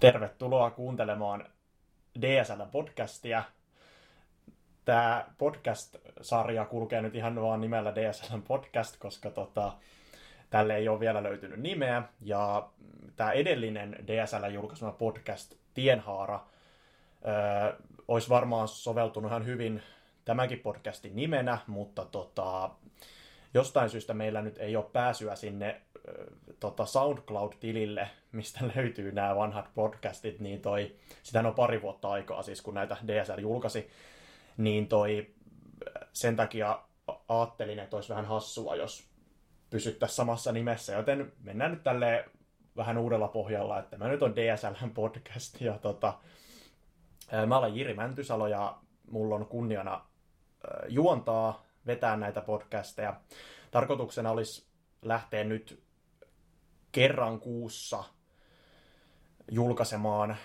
Tervetuloa kuuntelemaan DSL-podcastia. Tämä podcast-sarja kulkee nyt ihan vaan nimellä DSL Podcast, koska tota, tälle ei ole vielä löytynyt nimeä. Ja tämä edellinen DSL-julkaisema podcast, Tienhaara, öö, olisi varmaan soveltunut ihan hyvin tämänkin podcastin nimenä, mutta tota, jostain syystä meillä nyt ei ole pääsyä sinne tota SoundCloud-tilille, mistä löytyy nämä vanhat podcastit, niin toi, sitä on pari vuotta aikaa siis, kun näitä DSR julkaisi, niin toi sen takia ajattelin, että olisi vähän hassua, jos pysyttäisiin samassa nimessä, joten mennään nyt tälle vähän uudella pohjalla, että mä nyt on DSL podcast ja tota, mä olen Jiri Mäntysalo ja mulla on kunniana juontaa, vetää näitä podcasteja. Tarkoituksena olisi lähteä nyt kerran kuussa julkaisemaan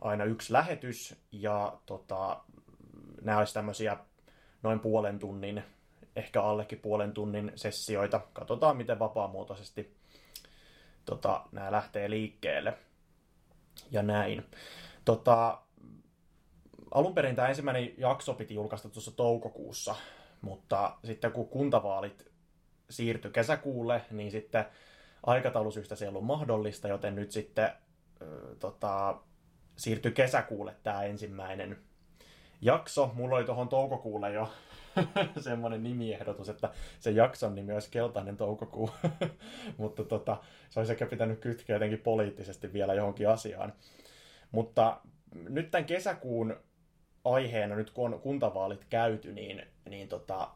aina yksi lähetys, ja tota, nämä olisi tämmöisiä noin puolen tunnin, ehkä allekin puolen tunnin sessioita. Katsotaan, miten vapaamuotoisesti tota, nämä lähtee liikkeelle. Ja näin. Tota, alun perin tämä ensimmäinen jakso piti julkaista tuossa toukokuussa, mutta sitten kun kuntavaalit siirtyi kesäkuulle, niin sitten aikataulusyistä se ei ollut mahdollista, joten nyt sitten tota, siirtyi kesäkuulle tämä ensimmäinen jakso. Mulla oli tuohon toukokuulle jo semmoinen nimiehdotus, että se jakson nimi olisi Keltainen toukokuu, mutta tota, se olisi ehkä pitänyt kytkeä jotenkin poliittisesti vielä johonkin asiaan. Mutta nyt tämän kesäkuun aiheena, nyt kun on kuntavaalit käyty, niin, niin tota,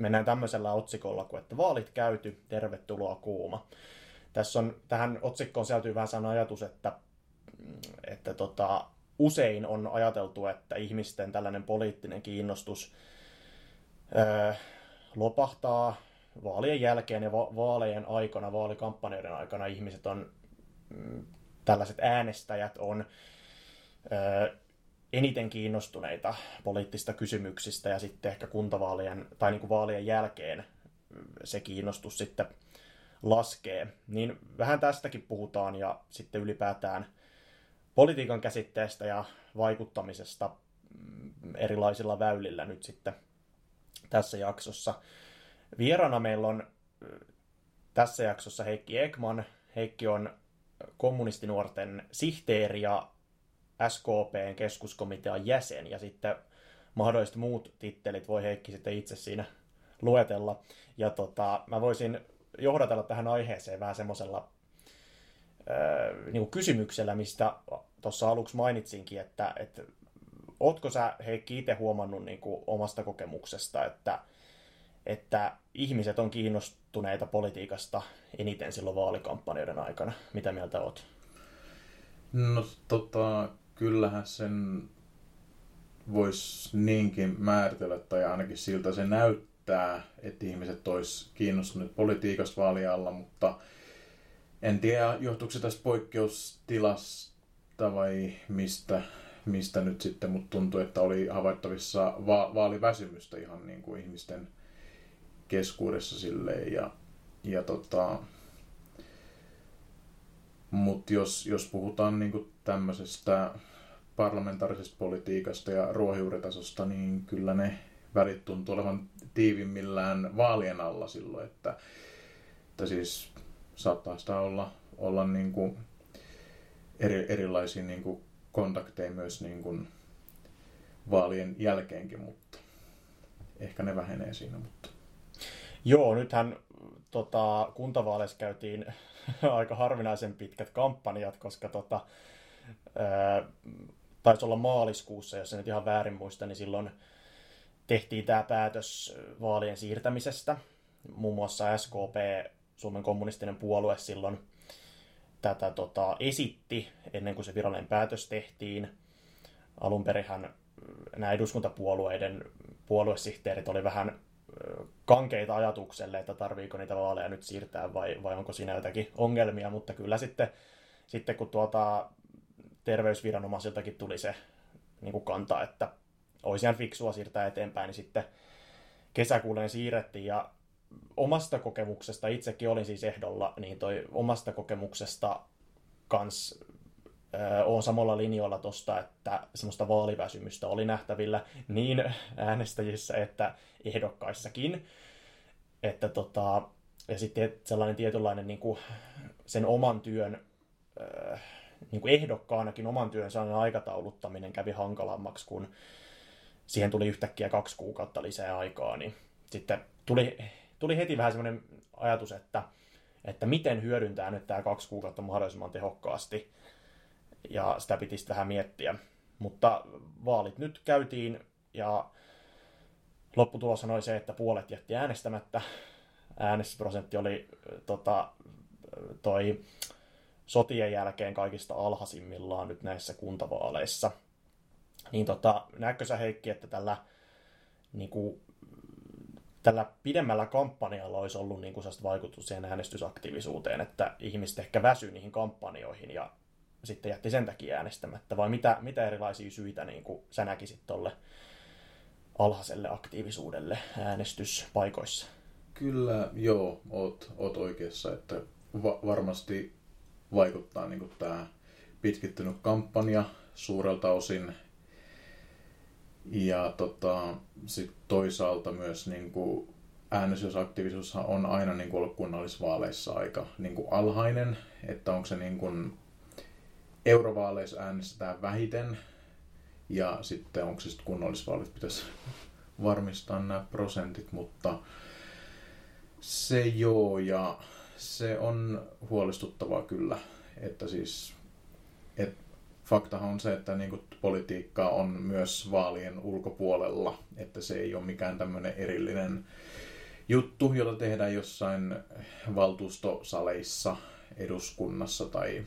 mennään tämmöisellä otsikolla kuin, että vaalit käyty, tervetuloa kuuma. Tässä on, tähän otsikkoon sisältyy vähän sana ajatus, että, että tota, usein on ajateltu, että ihmisten tällainen poliittinen kiinnostus öö, lopahtaa vaalien jälkeen ja va- vaalejen aikana, vaalikampanjoiden aikana ihmiset on, mm, tällaiset äänestäjät on öö, eniten kiinnostuneita poliittista kysymyksistä ja sitten ehkä kuntavaalien tai niin kuin vaalien jälkeen se kiinnostus sitten laskee. Niin vähän tästäkin puhutaan ja sitten ylipäätään politiikan käsitteestä ja vaikuttamisesta mm, erilaisilla väylillä nyt sitten tässä jaksossa. Vierana meillä on tässä jaksossa Heikki Ekman. Heikki on kommunistinuorten sihteeri ja SKPn keskuskomitean jäsen ja sitten mahdolliset muut tittelit voi Heikki sitten itse siinä luetella. Ja tota, mä voisin johdatella tähän aiheeseen vähän semmoisella niin kysymyksellä, mistä tuossa aluksi mainitsinkin, että, että ootko sä Heikki itse huomannut niin kuin omasta kokemuksesta, että, että ihmiset on kiinnostuneita politiikasta eniten silloin vaalikampanjoiden aikana? Mitä mieltä oot? No tota, kyllähän sen voisi niinkin määritellä, tai ainakin siltä se näyttää, että ihmiset olisi kiinnostuneet politiikasta vaalialla, mutta en tiedä, johtuuko se tästä poikkeustilasta vai mistä, mistä nyt sitten, mutta tuntuu, että oli havaittavissa va- vaaliväsymystä ihan niin kuin ihmisten keskuudessa silleen, ja, ja tota, mutta jos, jos puhutaan niin tämmöisestä parlamentaarisesta politiikasta ja ruohonjuuritasosta, niin kyllä ne välit tuntuu olevan tiivimmillään vaalien alla silloin, että, että siis saattaa sitä olla, olla niin kuin eri, erilaisia niin kuin kontakteja myös niin kuin vaalien jälkeenkin, mutta ehkä ne vähenee siinä. Mutta... Joo, nythän tota, kuntavaaleissa käytiin aika harvinaisen pitkät kampanjat, koska tota, ää, taisi olla maaliskuussa, jos en nyt ihan väärin muista, niin silloin tehtiin tämä päätös vaalien siirtämisestä. Muun muassa SKP, Suomen kommunistinen puolue, silloin tätä tota, esitti ennen kuin se virallinen päätös tehtiin. Alun perinhän nämä eduskuntapuolueiden puoluesihteerit oli vähän kankeita ajatukselle, että tarviiko niitä vaaleja nyt siirtää vai, vai onko siinä jotakin ongelmia, mutta kyllä sitten, sitten kun tuota terveysviranomaisiltakin tuli se niin kuin kanta, että olisi ihan fiksua siirtää eteenpäin, niin sitten kesäkuuleen siirrettiin ja omasta kokemuksesta, itsekin olin siis ehdolla, niin toi omasta kokemuksesta kans olen samalla linjoilla tuosta, että semmoista vaaliväsymystä oli nähtävillä niin äänestäjissä että ehdokkaissakin. Että tota, ja sitten sellainen tietynlainen niin kuin sen oman työn, niin kuin ehdokkaanakin oman työn sellainen aikatauluttaminen kävi hankalammaksi, kun siihen tuli yhtäkkiä kaksi kuukautta lisää aikaa, niin sitten tuli, tuli heti vähän semmoinen ajatus, että, että miten hyödyntää nyt tämä kaksi kuukautta mahdollisimman tehokkaasti, ja sitä piti sitten vähän miettiä. Mutta vaalit nyt käytiin, ja lopputulos oli se, että puolet jätti äänestämättä. Äänestysprosentti oli tota, toi sotien jälkeen kaikista alhaisimmillaan nyt näissä kuntavaaleissa. Niin tota, näetkö sä Heikki, että tällä, niin kuin, tällä pidemmällä kampanjalla olisi ollut niin kuin vaikutus siihen äänestysaktiivisuuteen, että ihmiset ehkä väsy niihin kampanjoihin ja sitten jätti sen takia äänestämättä, vai mitä, mitä erilaisia syitä niin kuin sä näkisit tuolle alhaiselle aktiivisuudelle äänestyspaikoissa? Kyllä, joo, oot, oot oikeassa, että va- varmasti vaikuttaa niin tämä pitkittynyt kampanja suurelta osin. Ja tota, sit toisaalta myös niin kuin äänestysaktiivisuus on aina niin kuin ollut kunnallisvaaleissa aika niin kuin alhainen, että onko se niin kuin eurovaaleissa äänestetään vähiten ja sitten onko se sitten kunnallisvaalit pitäisi varmistaa nämä prosentit, mutta se joo ja se on huolestuttavaa kyllä, että siis et faktahan on se, että niin politiikka on myös vaalien ulkopuolella, että se ei ole mikään tämmöinen erillinen juttu, jota tehdään jossain valtuustosaleissa, eduskunnassa tai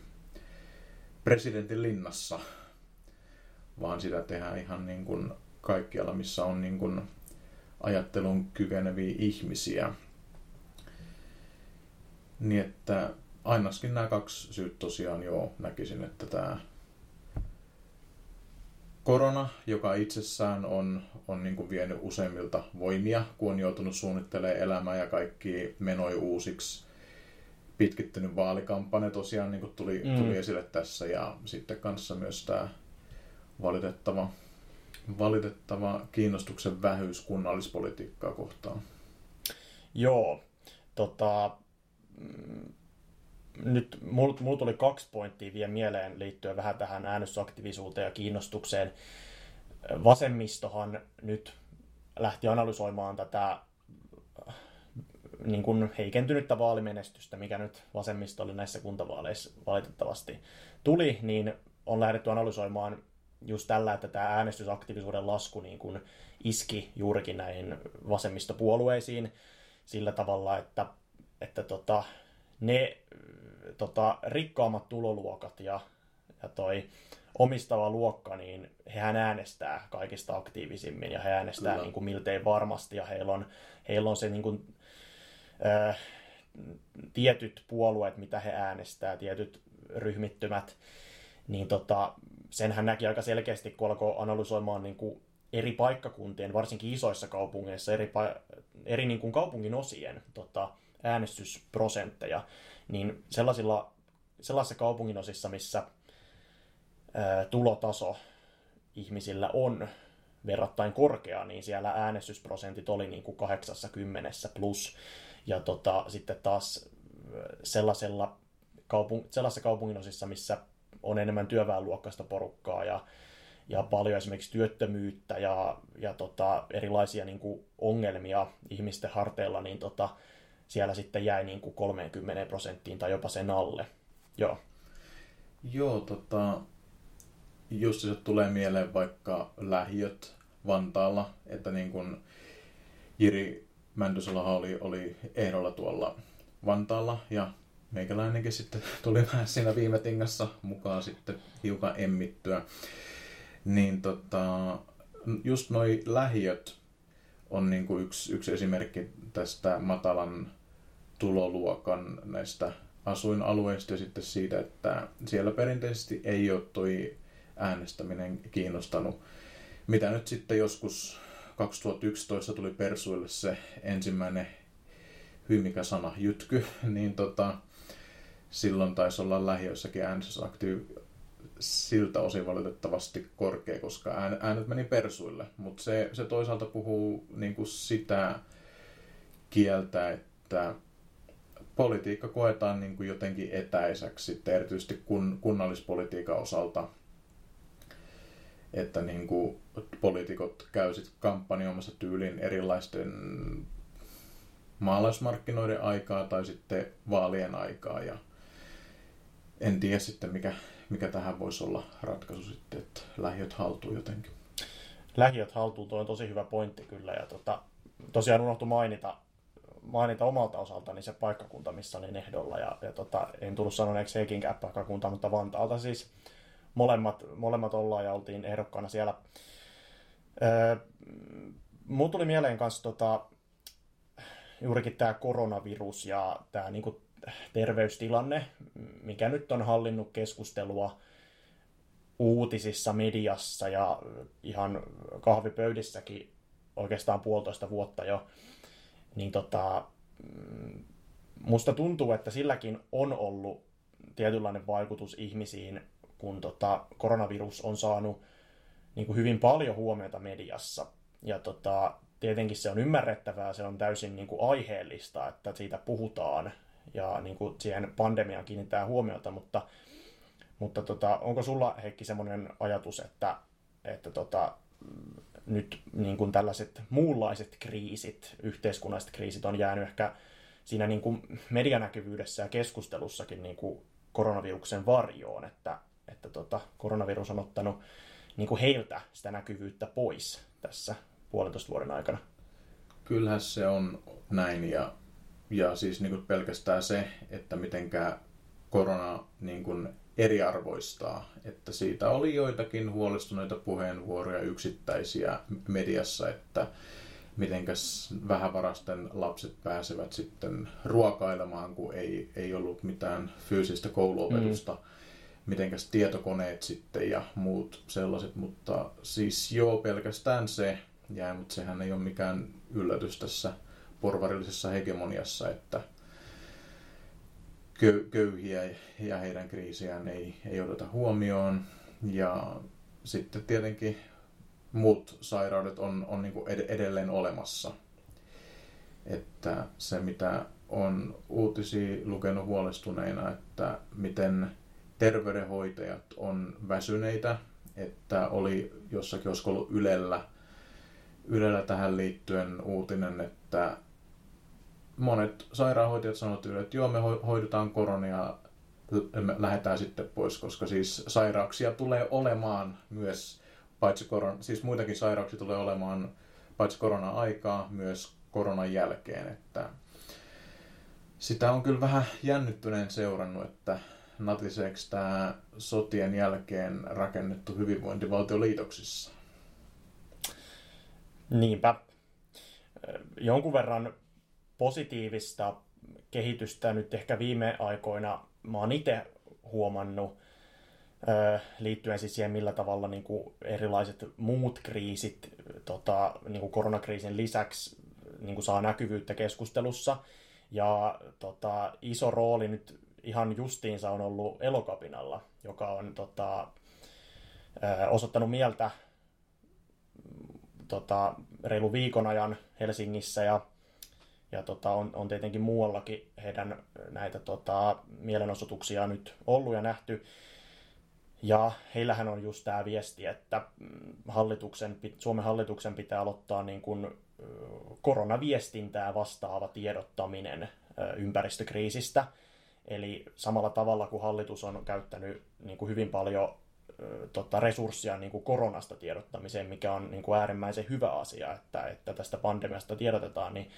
presidentin linnassa, vaan sitä tehdään ihan niin kuin kaikkialla, missä on niin kuin ajattelun kykeneviä ihmisiä. Niin että ainakin nämä kaksi syyt tosiaan joo näkisin, että tämä korona, joka itsessään on, on niin kuin vienyt useimmilta voimia, kun on joutunut suunnittelemaan elämää ja kaikki menoi uusiksi. Pitkittynyt vaalikampanja tosiaan niin kuin tuli, mm. tuli esille tässä ja sitten kanssa myös tämä valitettava, valitettava kiinnostuksen vähyys kunnallispolitiikkaa kohtaan. Joo, tota, mm, nyt mulla mul tuli kaksi pointtia vielä mieleen liittyen vähän tähän äänestysaktiivisuuteen ja kiinnostukseen. Vasemmistohan nyt lähti analysoimaan tätä niin kuin heikentynyttä vaalimenestystä, mikä nyt oli näissä kuntavaaleissa valitettavasti tuli, niin on lähdetty analysoimaan just tällä, että tämä äänestysaktiivisuuden lasku niin kuin iski juurikin näihin vasemmistopuolueisiin sillä tavalla, että, että tota, ne tota, rikkaammat tuloluokat ja, ja toi omistava luokka, niin hehän äänestää kaikista aktiivisimmin ja he äänestää niin kuin miltei varmasti ja heillä on, heillä on se niin kuin, ö, tietyt puolueet, mitä he äänestää, tietyt ryhmittymät, niin tota, senhän näki aika selkeästi, kun alkoi analysoimaan niin kuin eri paikkakuntien, varsinkin isoissa kaupungeissa, eri, eri niin kuin kaupungin osien tota, äänestysprosentteja, niin sellaisilla, sellaisissa kaupunginosissa, missä ää, tulotaso ihmisillä on verrattain korkea, niin siellä äänestysprosentit oli niin kuin 80 plus. Ja tota, sitten taas sellaisella kaupung- sellaisissa kaupunginosissa, missä on enemmän työväenluokkaista porukkaa ja, ja paljon esimerkiksi työttömyyttä ja, ja tota, erilaisia niin kuin ongelmia ihmisten harteilla, niin tota, siellä sitten jäi niin kuin 30 prosenttiin tai jopa sen alle. Joo. Joo, tota, just se tulee mieleen vaikka lähiöt Vantaalla, että niin kuin Jiri Mäntysalaha oli, oli ehdolla tuolla Vantaalla ja meikäläinenkin sitten tuli vähän siinä viime tingassa mukaan sitten hiukan emmittyä. Niin tota, just noi lähiöt on niin kuin yksi, yksi esimerkki tästä matalan tuloluokan näistä asuinalueista ja sitten siitä, että siellä perinteisesti ei ole toi äänestäminen kiinnostanut. Mitä nyt sitten joskus 2011 tuli Persuille se ensimmäinen hymikä sana jytky, niin tota, silloin taisi olla lähiöissäkin äänestysaktiivi, siltä osin valitettavasti korkea, koska äänet meni persuille. Mutta se, se toisaalta puhuu niin kuin sitä kieltä, että politiikka koetaan niin kuin jotenkin etäisäksi, sitten erityisesti kun, kunnallispolitiikan osalta, että niin kuin poliitikot käy kampanjoimassa tyylin erilaisten maalaismarkkinoiden aikaa tai sitten vaalien aikaa ja en tiedä sitten mikä, mikä tähän voisi olla ratkaisu sitten, että lähiöt haltuu jotenkin. Lähiöt haltuu, tuo on tosi hyvä pointti kyllä ja tota, tosiaan unohtu mainita, mainita omalta osaltani se paikkakunta, missä olin ehdolla ja, ja tota, en tullut sanoneeksi Heikinkään paikkakunta, mutta Vantaalta siis molemmat, molemmat ollaan ja oltiin ehdokkaana siellä. Öö, Mulla tuli mieleen kanssa tota, juurikin tämä koronavirus ja tämä niinku terveystilanne, mikä nyt on hallinnut keskustelua uutisissa, mediassa ja ihan kahvipöydissäkin oikeastaan puolitoista vuotta jo, niin tota, musta tuntuu, että silläkin on ollut tietynlainen vaikutus ihmisiin, kun tota, koronavirus on saanut niin kuin hyvin paljon huomiota mediassa. Ja tota, tietenkin se on ymmärrettävää, se on täysin niin kuin aiheellista, että siitä puhutaan ja niin kuin siihen pandemiaan kiinnittää huomiota, mutta, mutta tota, onko sulla Heikki semmoinen ajatus, että, että tota, nyt niin kuin tällaiset muunlaiset kriisit, yhteiskunnalliset kriisit on jäänyt ehkä siinä niin kuin medianäkyvyydessä ja keskustelussakin niin kuin koronaviruksen varjoon, että, että tota, koronavirus on ottanut niin kuin heiltä sitä näkyvyyttä pois tässä puolentoista vuoden aikana. Kyllähän se on näin ja, ja siis niin kuin pelkästään se, että mitenkä korona niin kuin eriarvoistaa, että siitä oli joitakin huolestuneita puheenvuoroja yksittäisiä mediassa, että mitenkäs vähävarasten lapset pääsevät sitten ruokailemaan, kun ei, ei ollut mitään fyysistä kouluopetusta. Mm. Mitenkäs tietokoneet sitten ja muut sellaiset, mutta siis joo, pelkästään se, jäi, mutta sehän ei ole mikään yllätys tässä porvarillisessa hegemoniassa, että köyhiä ja heidän kriisiään ei, ei odota huomioon. Ja sitten tietenkin muut sairaudet on, on niin edelleen olemassa. Että se, mitä on uutisia lukenut huolestuneina, että miten terveydenhoitajat on väsyneitä, että oli jossakin, olisiko ollut Ylellä – Ylellä tähän liittyen uutinen, että monet sairaanhoitajat sanovat että joo, me hoidetaan koronia, me lähdetään sitten pois, koska siis sairauksia tulee olemaan myös, paitsi koron, siis muitakin sairauksia tulee olemaan paitsi korona-aikaa, myös koronan jälkeen, että sitä on kyllä vähän jännittyneen seurannut, että natiseeko tämä sotien jälkeen rakennettu hyvinvointivaltio liitoksissa. Niinpä. Jonkun verran positiivista kehitystä nyt ehkä viime aikoina mä oon itse huomannut liittyen siis siihen, millä tavalla niin kuin erilaiset muut kriisit tota, niin kuin koronakriisin lisäksi niin kuin saa näkyvyyttä keskustelussa. Ja tota, iso rooli nyt ihan justiinsa on ollut Elokapinalla, joka on tota, osoittanut mieltä tota, reilu viikon ajan Helsingissä ja, ja tota, on, on tietenkin muuallakin heidän näitä tota, mielenosoituksia nyt ollut ja nähty. Ja heillähän on just tämä viesti, että mm, hallituksen, Suomen hallituksen pitää aloittaa niin kuin koronaviestintää vastaava tiedottaminen ympäristökriisistä. Eli samalla tavalla kuin hallitus on käyttänyt niin kuin hyvin paljon tota, resursseja niin kuin koronasta tiedottamiseen, mikä on niin kuin äärimmäisen hyvä asia, että, että tästä pandemiasta tiedotetaan, niin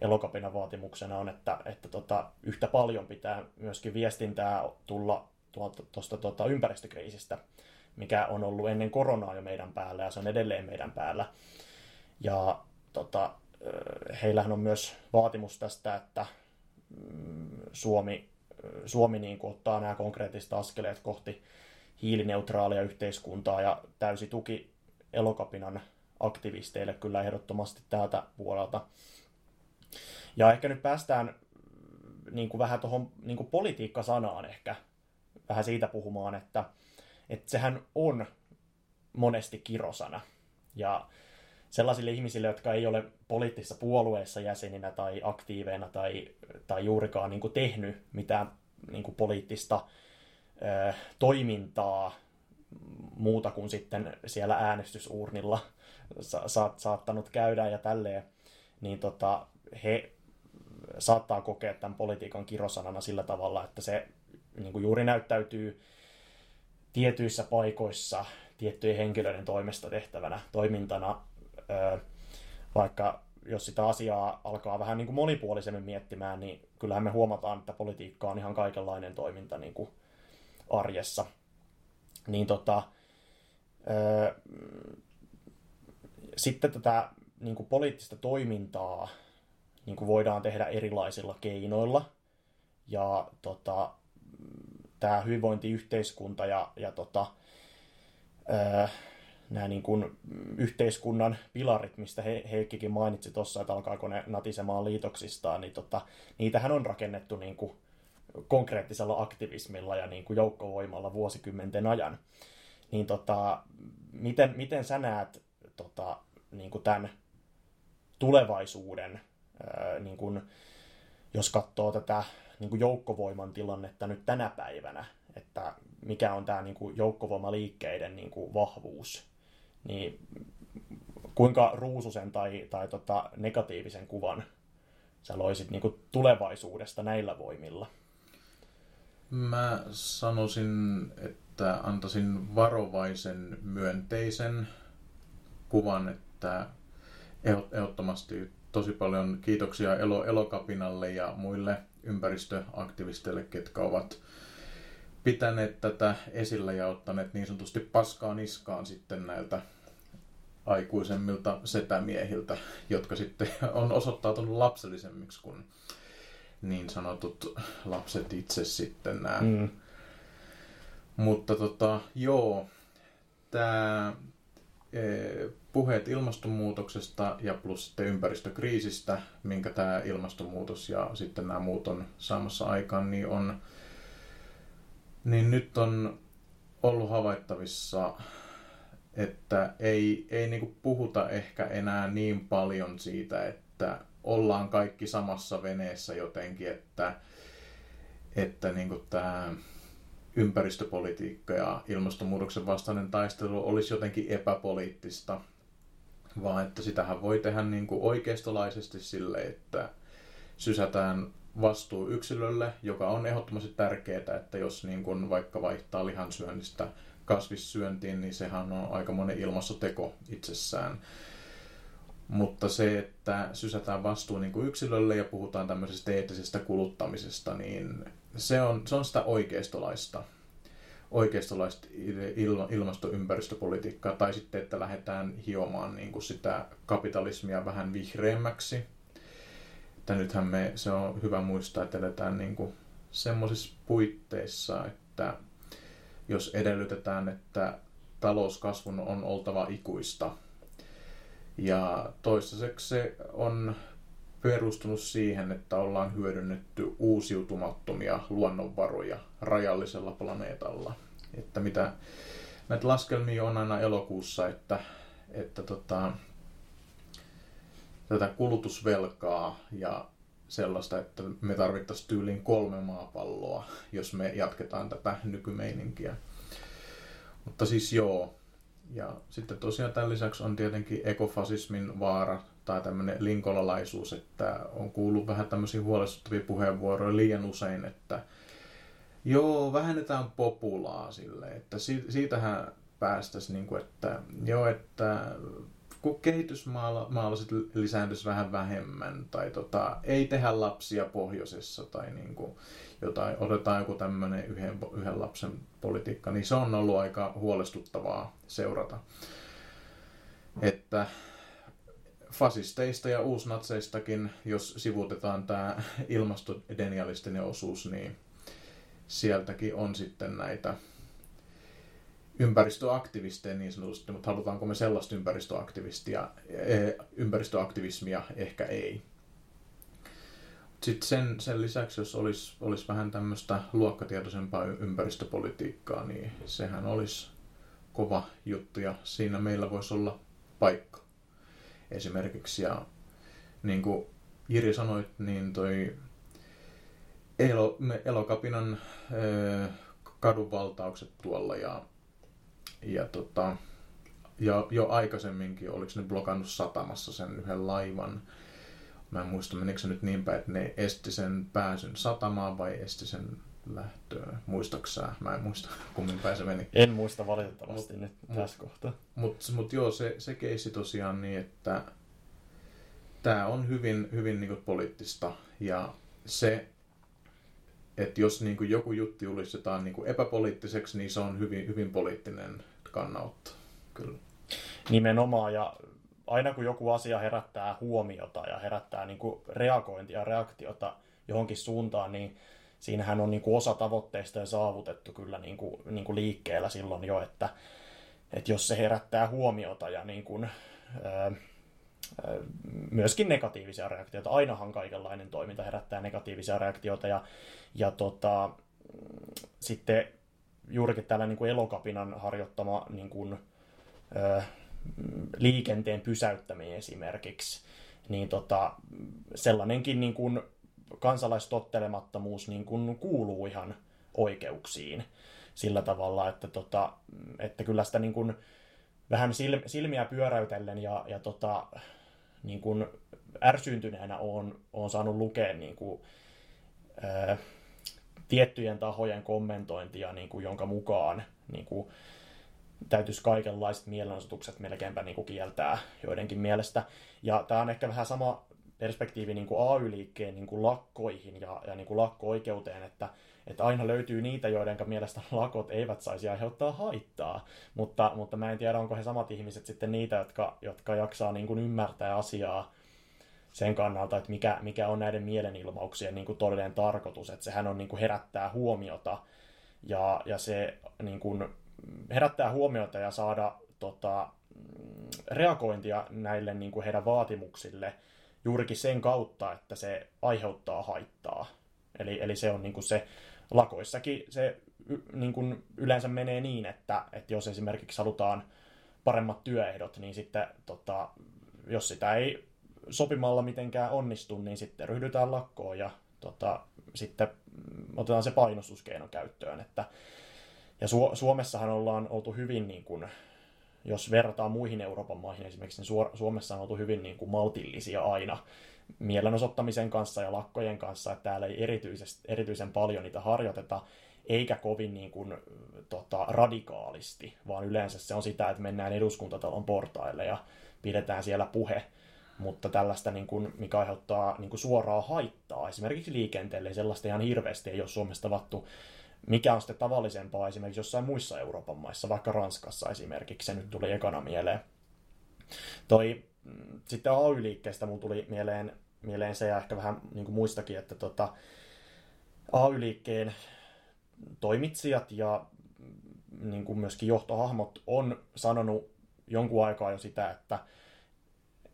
elokapinan vaatimuksena on, että, että tota, yhtä paljon pitää myöskin viestintää tulla tuosta tota, ympäristökriisistä, mikä on ollut ennen koronaa jo meidän päällä ja se on edelleen meidän päällä. Ja tota, heillähän on myös vaatimus tästä, että mm, Suomi, Suomi niin kuin ottaa nämä konkreettiset askeleet kohti hiilineutraalia yhteiskuntaa ja täysi tuki elokapinan aktivisteille kyllä ehdottomasti täältä puolelta. Ja ehkä nyt päästään mm, niin kuin vähän tuohon niin politiikkasanaan ehkä vähän siitä puhumaan, että, että sehän on monesti kirosana. Ja sellaisille ihmisille, jotka ei ole poliittisessa puolueessa jäseninä tai aktiiveina tai, tai juurikaan niin kuin tehnyt mitään niin kuin poliittista toimintaa muuta kuin sitten siellä äänestysuurnilla sa- sa- saattanut käydä ja tälleen, niin tota, he saattaa kokea tämän politiikan kirosanana sillä tavalla, että se niin kuin juuri näyttäytyy tietyissä paikoissa tiettyjen henkilöiden toimesta tehtävänä toimintana, vaikka jos sitä asiaa alkaa vähän niin kuin monipuolisemmin miettimään, niin kyllähän me huomataan, että politiikka on ihan kaikenlainen toiminta niin kuin arjessa. Niin tota, sitten tätä niin kuin poliittista toimintaa niin kuin voidaan tehdä erilaisilla keinoilla. Ja tota, tämä hyvinvointiyhteiskunta ja, ja tota, ää, nämä niin kuin yhteiskunnan pilarit, mistä he, Heikkikin mainitsi tuossa, että alkaako ne natisemaan liitoksistaan, niin tota, niitähän on rakennettu niin kuin konkreettisella aktivismilla ja niin kuin joukkovoimalla vuosikymmenten ajan. Niin tota, miten, miten sä näet tota, niin kuin tämän tulevaisuuden, niin kuin, jos katsoo tätä niin kuin joukkovoiman tilannetta nyt tänä päivänä, että mikä on tämä niin kuin joukkovoimaliikkeiden niin kuin vahvuus, niin kuinka ruususen tai, tai tota negatiivisen kuvan sä loisit niin kuin tulevaisuudesta näillä voimilla? Mä sanoisin, että antaisin varovaisen myönteisen kuvan, että ehdottomasti tosi paljon kiitoksia Elo, Elokapinalle ja muille ympäristöaktivisteille, ketkä ovat pitäneet tätä esillä ja ottaneet niin sanotusti paskaa niskaan sitten näiltä aikuisemmilta setämiehiltä, jotka sitten on osoittautunut lapsellisemmiksi kuin niin sanotut lapset itse sitten nämä. Mm. Mutta tota, joo, tämä e, puheet ilmastonmuutoksesta ja plus sitten ympäristökriisistä, minkä tämä ilmastonmuutos ja sitten nämä muut on saamassa aikaan, niin on niin nyt on ollut havaittavissa, että ei, ei niinku puhuta ehkä enää niin paljon siitä, että ollaan kaikki samassa veneessä jotenkin, että, että niinku tämä ympäristöpolitiikka ja ilmastonmuutoksen vastainen taistelu olisi jotenkin epäpoliittista, vaan että sitähän voi tehdä niin kuin oikeistolaisesti sille, että sysätään vastuu yksilölle, joka on ehdottomasti tärkeää, että jos niin kuin vaikka vaihtaa lihansyönnistä kasvissyöntiin, niin sehän on aika monen ilmastoteko itsessään. Mutta se, että sysätään vastuu niin kuin yksilölle ja puhutaan tämmöisestä eettisestä kuluttamisesta, niin se on, se on sitä oikeistolaista, oikeistolaista ilmastoympäristöpolitiikkaa, tai sitten, että lähdetään hiomaan niin kuin sitä kapitalismia vähän vihreämmäksi, että nythän me, se on hyvä muistaa, että eletään niin kuin semmoisissa puitteissa, että jos edellytetään, että talouskasvun on oltava ikuista. Ja toistaiseksi se on perustunut siihen, että ollaan hyödynnetty uusiutumattomia luonnonvaroja rajallisella planeetalla. Että mitä näitä laskelmia on aina elokuussa, että, että tota, tätä kulutusvelkaa ja sellaista, että me tarvittaisiin tyylin kolme maapalloa, jos me jatketaan tätä nykymeininkiä. Mutta siis joo. Ja sitten tosiaan tämän lisäksi on tietenkin ekofasismin vaara tai tämmöinen linkolalaisuus, että on kuullut vähän tämmöisiä huolestuttavia puheenvuoroja liian usein, että joo, vähennetään populaa sille, että siitähän päästäisiin, niin kuin, että joo, että kun kehitysmaalaiset lisääntyisi vähän vähemmän, tai tota, ei tehdä lapsia pohjoisessa, tai niin kuin jotain, otetaan joku tämmöinen yhden, yhden lapsen politiikka, niin se on ollut aika huolestuttavaa seurata. Että fasisteista ja uusnatseistakin, jos sivutetaan tämä ilmastodenialistinen osuus, niin sieltäkin on sitten näitä ympäristöaktivisteja niin sanotusti, mutta halutaanko me sellaista ympäristöaktivistia, e, ympäristöaktivismia? Ehkä ei. sitten sen, sen lisäksi, jos olisi, olisi vähän tämmöistä luokkatietoisempaa ympäristöpolitiikkaa, niin sehän olisi kova juttu ja siinä meillä voisi olla paikka esimerkiksi. Ja niin kuin Jiri sanoit, niin toi Elo, Elokapinan ö, kadunvaltaukset tuolla ja, ja, tota, ja jo aikaisemminkin, oliko ne blokannut satamassa sen yhden laivan. Mä en muista, menikö se nyt niin päin, että ne esti sen pääsyn satamaan vai esti sen lähtöä. Muistaksä? Mä en muista, kummin päin se meni. En muista valitettavasti mut, nyt mut, tässä kohtaa. Mutta mut joo, se, se keissi tosiaan niin, että tämä on hyvin, hyvin niin poliittista ja se, että jos niin kuin joku juttu julistetaan niin kuin epäpoliittiseksi, niin se on hyvin, hyvin poliittinen kannanotto. Kyllä. Nimenomaan, ja aina kun joku asia herättää huomiota ja herättää niin kuin reagointia ja reaktiota johonkin suuntaan, niin siinähän on niin kuin osa tavoitteista saavutettu kyllä niin kuin, niin kuin liikkeellä silloin jo, että, että jos se herättää huomiota ja niin kuin, ää, myöskin negatiivisia reaktioita. Ainahan kaikenlainen toiminta herättää negatiivisia reaktioita ja, ja tota, sitten juurikin tällä niin kuin elokapinan harjoittama niin kuin, ö, liikenteen pysäyttäminen esimerkiksi, niin tota, sellainenkin niin kuin kansalaistottelemattomuus niin kuin kuuluu ihan oikeuksiin sillä tavalla, että, tota, että kyllä sitä niin kuin vähän silmiä pyöräytellen ja, ja tota, niin kuin ärsyyntyneenä on, on saanut lukea niin kuin, ää, tiettyjen tahojen kommentointia, niin kuin, jonka mukaan niin kuin, täytyisi kaikenlaiset mielenosoitukset melkeinpä niin kuin kieltää joidenkin mielestä. Ja tämä on ehkä vähän sama perspektiivi niin kuin AY-liikkeen niin kuin lakkoihin ja, ja niin kuin lakko-oikeuteen, että, että aina löytyy niitä, joiden mielestä lakot eivät saisi aiheuttaa haittaa, mutta, mutta mä en tiedä, onko he samat ihmiset sitten niitä, jotka, jotka jaksaa niin kuin ymmärtää asiaa sen kannalta, että mikä, mikä on näiden mielenilmauksien niin kuin todellinen tarkoitus, että sehän on niin kuin herättää huomiota ja, ja se niin kuin herättää huomiota ja saada tota, reagointia näille niin kuin heidän vaatimuksille juurikin sen kautta, että se aiheuttaa haittaa. Eli, eli se on niin kuin se lakoissakin se niin kuin yleensä menee niin, että, että jos esimerkiksi halutaan paremmat työehdot, niin sitten tota, jos sitä ei sopimalla mitenkään onnistu, niin sitten ryhdytään lakkoon ja tota, sitten otetaan se painostuskeino käyttöön. Että, ja Su- Suomessahan ollaan oltu hyvin, niin kuin, jos verrataan muihin Euroopan maihin esimerkiksi, niin Suomessa on oltu hyvin niin kuin maltillisia aina mielenosoittamisen kanssa ja lakkojen kanssa, että täällä ei erityisen paljon niitä harjoiteta, eikä kovin niin kuin, tota, radikaalisti, vaan yleensä se on sitä, että mennään eduskuntatalon portaille ja pidetään siellä puhe, mutta tällaista, niin kuin, mikä aiheuttaa niin kuin suoraa haittaa esimerkiksi liikenteelle, sellaista ihan hirveästi ei ole Suomessa tavattu, mikä on sitten tavallisempaa esimerkiksi jossain muissa Euroopan maissa, vaikka Ranskassa esimerkiksi, se nyt tuli ekana mieleen. Toi sitten AY-liikkeestä mun tuli mieleen, mieleen se ja ehkä vähän niin muistakin, että tota, AY-liikkeen toimitsijat ja niin kuin myöskin johtohahmot on sanonut jonkun aikaa jo sitä, että,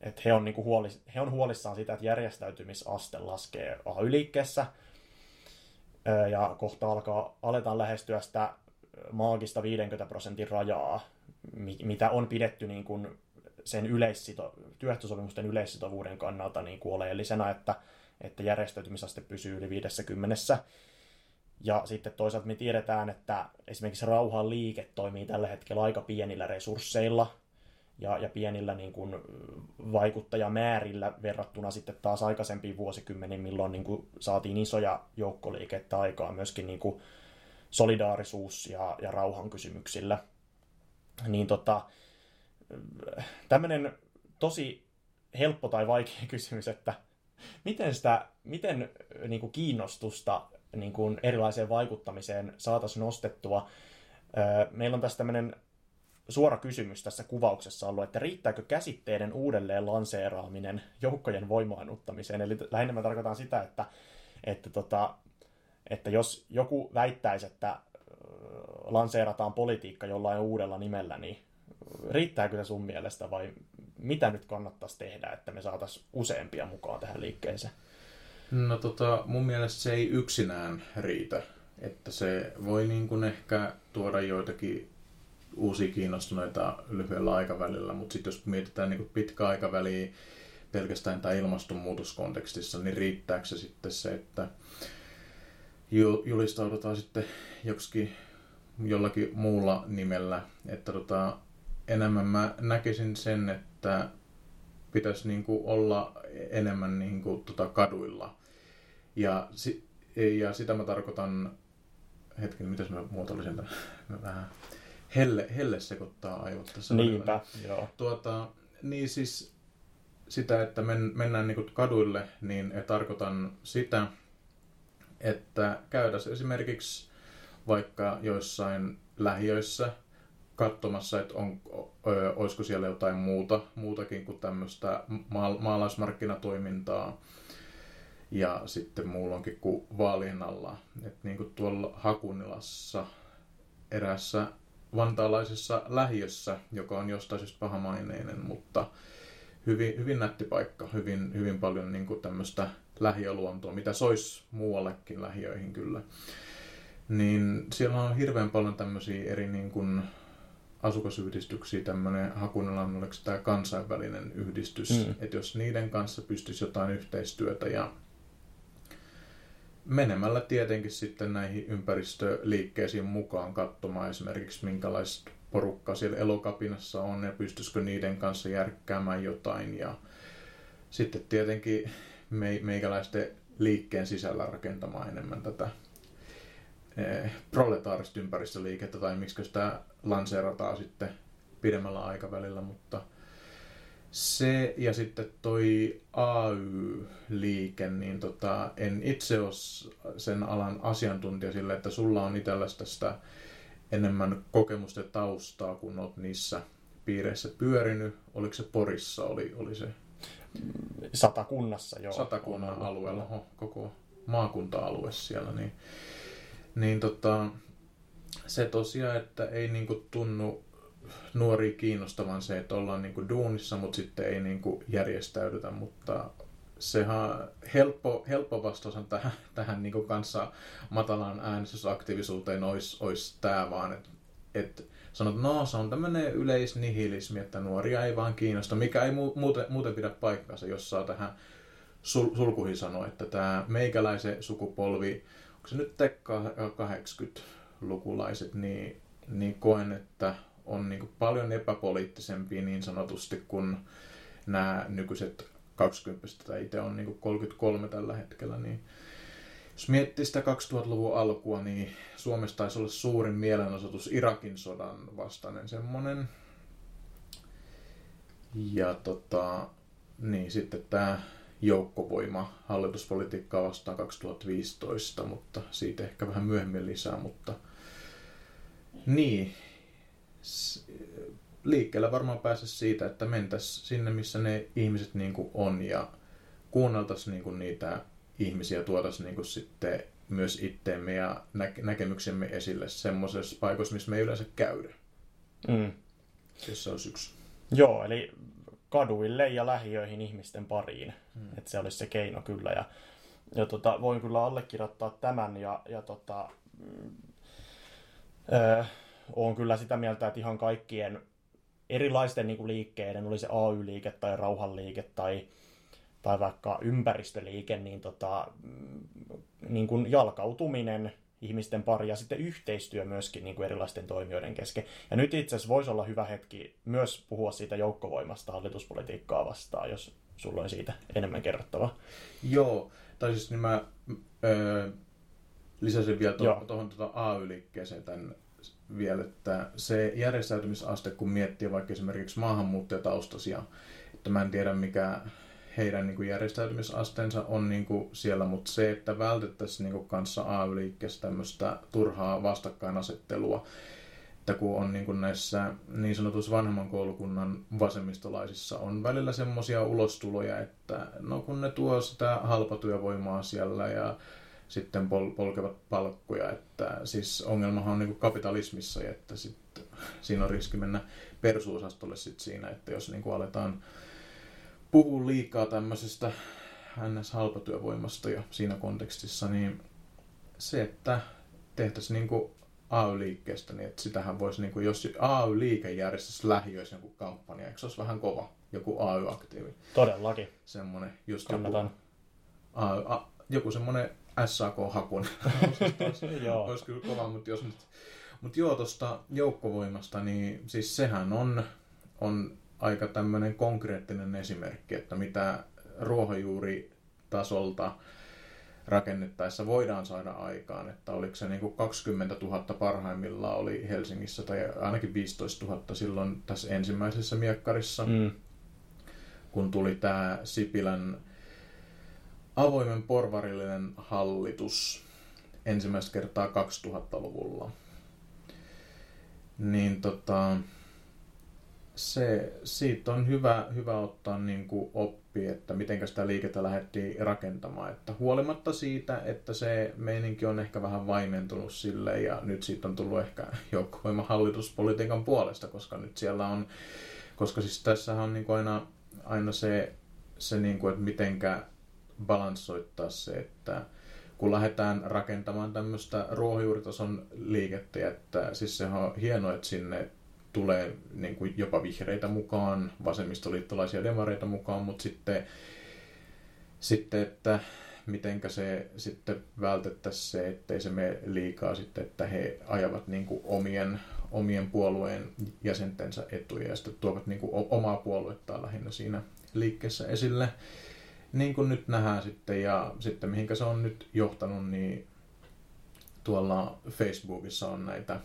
että he, on niin kuin huolis, he on huolissaan sitä, että järjestäytymisaste laskee AY-liikkeessä ja kohta alkaa, aletaan lähestyä sitä maagista 50 prosentin rajaa, mitä on pidetty niin kuin sen yleissito, työehtosopimusten yleissitovuuden kannalta niin kuin oleellisena, että, että järjestäytymisaste pysyy yli 50. Ja sitten toisaalta me tiedetään, että esimerkiksi rauhan liike toimii tällä hetkellä aika pienillä resursseilla ja, ja pienillä niin kuin, vaikuttajamäärillä verrattuna sitten taas aikaisempiin vuosikymmeniin, milloin niin kuin, saatiin isoja joukkoliikettä aikaa myöskin niin kuin, solidaarisuus- ja, ja rauhan kysymyksillä. Niin tota, tämmöinen tosi helppo tai vaikea kysymys, että miten sitä, miten niin kuin kiinnostusta niin kuin erilaiseen vaikuttamiseen saataisiin nostettua. Meillä on tässä tämmöinen suora kysymys tässä kuvauksessa ollut, että riittääkö käsitteiden uudelleen lanseeraaminen joukkojen voimaannuttamiseen. Eli lähinnä mä tarkoitan sitä, että, että, tota, että jos joku väittäisi, että lanseerataan politiikka jollain uudella nimellä, niin riittääkö se sun mielestä vai mitä nyt kannattaisi tehdä, että me saataisiin useampia mukaan tähän liikkeeseen? No tota, mun mielestä se ei yksinään riitä. Että se voi niin kuin ehkä tuoda joitakin uusia kiinnostuneita lyhyellä aikavälillä, mutta sitten jos mietitään niin pitkä aikaväliä pelkästään tämä ilmastonmuutoskontekstissa, niin riittääkö se sitten se, että julistaudutaan sitten joksikin jollakin muulla nimellä, että tota, enemmän mä näkisin sen, että pitäisi niin kuin olla enemmän niin kuin tota kaduilla. Ja, ja sitä mä tarkoitan, hetken, mitäs mä muotoilisin tämän, mä vähän helle, helle sekoittaa aivot tässä. Niinpä, joo. Tuota, niin siis sitä, että men, mennään niin kaduille, niin tarkoitan sitä, että käydä esimerkiksi vaikka joissain lähiöissä katsomassa, että on, ö, olisiko siellä jotain muuta, muutakin kuin tämmöistä maal- maalaismarkkinatoimintaa. Ja sitten muulloinkin kuin vaalien alla. Että niin kuin tuolla Hakunilassa erässä vantaalaisessa lähiössä, joka on jostain syystä pahamaineinen, mutta hyvin, hyvin nätti paikka, hyvin, hyvin paljon niin kuin tämmöistä lähiöluontoa, mitä sois muuallekin lähiöihin kyllä. Niin siellä on hirveän paljon tämmöisiä eri niin kuin asukasyhdistyksiä, tämmöinen Hakunalan, oliko tämä kansainvälinen yhdistys, mm. että jos niiden kanssa pystyisi jotain yhteistyötä ja menemällä tietenkin sitten näihin ympäristöliikkeisiin mukaan katsomaan esimerkiksi minkälaista porukkaa siellä elokapinassa on ja pystyisikö niiden kanssa järkkäämään jotain ja sitten tietenkin meikäläisten liikkeen sisällä rakentamaan enemmän tätä eh, proletaarista ympäristöliikettä tai miksi sitä lanseerataan sitten pidemmällä aikavälillä, mutta se ja sitten toi AY-liike, niin tota, en itse ole sen alan asiantuntija sille, että sulla on itselläsi tästä enemmän kokemusta ja taustaa, kun olet niissä piireissä pyörinyt. Oliko se Porissa, oli, oli se? Satakunnassa, joo. Satakunnan alueella, oho, koko maakunta-alue siellä, niin, niin tota, se tosiaan, että ei niinku tunnu nuori kiinnostavan se, että ollaan niinku duunissa, mutta sitten ei niinku järjestäydytä, mutta sehän helppo, helppo vastaus on tähän, tähän niinku kanssa matalaan äänestysaktiivisuuteen olisi, olisi tämä vaan, että et, sanot, no se on tämmöinen yleisnihilismi, että nuoria ei vaan kiinnosta, mikä ei muuten, muuten pidä paikkansa, jos saa tähän sul, sulkuihin sanoa, että tämä meikäläisen sukupolvi, onko se nyt 80-lukulaiset, niin, niin koen, että on niin paljon epäpoliittisempia niin sanotusti kuin nämä nykyiset 20 tai itse on niin 33 tällä hetkellä, niin jos miettii sitä 2000-luvun alkua, niin Suomessa taisi olla suurin mielenosoitus Irakin sodan vastainen semmoinen. Ja tota, niin sitten tämä joukkovoima hallituspolitiikkaa vastaan 2015, mutta siitä ehkä vähän myöhemmin lisää, mutta niin, liikkeellä varmaan pääse siitä, että mentäisiin sinne, missä ne ihmiset niin kuin on ja kuunneltaisiin niin kuin niitä ihmisiä, tuotaisiin niin kuin sitten myös itteemme ja nä- näkemyksemme esille semmoisessa paikassa, missä me ei yleensä käydä. Mm. Se olisi yksi. Joo, eli kaduille ja lähiöihin ihmisten pariin. Mm. Että se olisi se keino kyllä. Ja, ja tota, voin kyllä allekirjoittaa tämän ja, ja tota, mm, äh, olen kyllä sitä mieltä, että ihan kaikkien erilaisten niin kuin liikkeiden, oli se AY-liike tai rauhanliike tai, tai vaikka ympäristöliike, niin, tota, mm, niin kuin jalkautuminen ihmisten pari ja sitten yhteistyö myöskin niin kuin erilaisten toimijoiden kesken. Ja nyt itse asiassa voisi olla hyvä hetki myös puhua siitä joukkovoimasta hallituspolitiikkaa vastaan, jos sulla on siitä enemmän kerrottavaa. Joo, tai siis niin mä öö, lisäsin vielä tuohon, tuohon tuota AY-liikkeeseen tämän vielä, että se järjestäytymisaste, kun miettii vaikka esimerkiksi maahanmuuttajataustaisia, että mä en tiedä mikä heidän niin kuin järjestäytymisasteensa on niin kuin siellä, mutta se, että vältettäisiin niin kuin kanssa AY-liikkeessä tämmöistä turhaa vastakkainasettelua, että kun on niin kuin näissä niin sanotuissa vanhemman koulukunnan vasemmistolaisissa on välillä semmoisia ulostuloja, että no kun ne tuo sitä halpatyövoimaa siellä ja sitten pol- polkevat palkkoja. Että, siis ongelmahan on niin kapitalismissa, että sitten, siinä on riski mennä persuosastolle sit siinä, että jos niin kuin aletaan puhua liikaa tämmöisestä ns. halpatyövoimasta ja siinä kontekstissa, niin se, että tehtäisiin niin kuin AY-liikkeestä, niin että sitähän voisi, niin kuin, jos AY-liike järjestäisi lähiöissä joku kampanja, eikö se olisi vähän kova, joku AY-aktiivi? Todellakin. Semmoinen, just Kannatan. joku, AY, a, joku semmoinen SAK-hakun. olisi kyllä kova, mutta jos nyt... Mutta joo, tuosta joukkovoimasta, niin siis sehän on, on aika tämmöinen konkreettinen esimerkki, että mitä ruohonjuuritasolta rakennettaessa voidaan saada aikaan, että oliko se niin kuin 20 000 parhaimmillaan oli Helsingissä tai ainakin 15 000 silloin tässä ensimmäisessä miekkarissa, Mm. kun tuli tämä Sipilän avoimen porvarillinen hallitus ensimmäistä kertaa 2000-luvulla. Niin tota, se, siitä on hyvä, hyvä ottaa niin kuin oppi, että miten sitä liikettä lähdettiin rakentamaan. Että huolimatta siitä, että se meininki on ehkä vähän vaimentunut sille ja nyt siitä on tullut ehkä joukkovoiman hallituspolitiikan puolesta, koska nyt siellä on, koska siis tässähän on niin kuin aina, aina se, se niin kuin, että mitenkä balanssoittaa se, että kun lähdetään rakentamaan tämmöistä ruohonjuuritason liikettä, että siis se on hienoa, että sinne tulee niin kuin jopa vihreitä mukaan, vasemmistoliittolaisia demareita mukaan, mutta sitten, sitten että mitenkä se sitten vältettäisiin se, ettei se mene liikaa sitten, että he ajavat niin kuin omien, omien puolueen jäsentensä etuja ja sitten tuovat niin kuin omaa puoluettaan lähinnä siinä liikkeessä esille. Niin kuin nyt nähdään sitten ja sitten mihinkä se on nyt johtanut, niin tuolla Facebookissa on näitä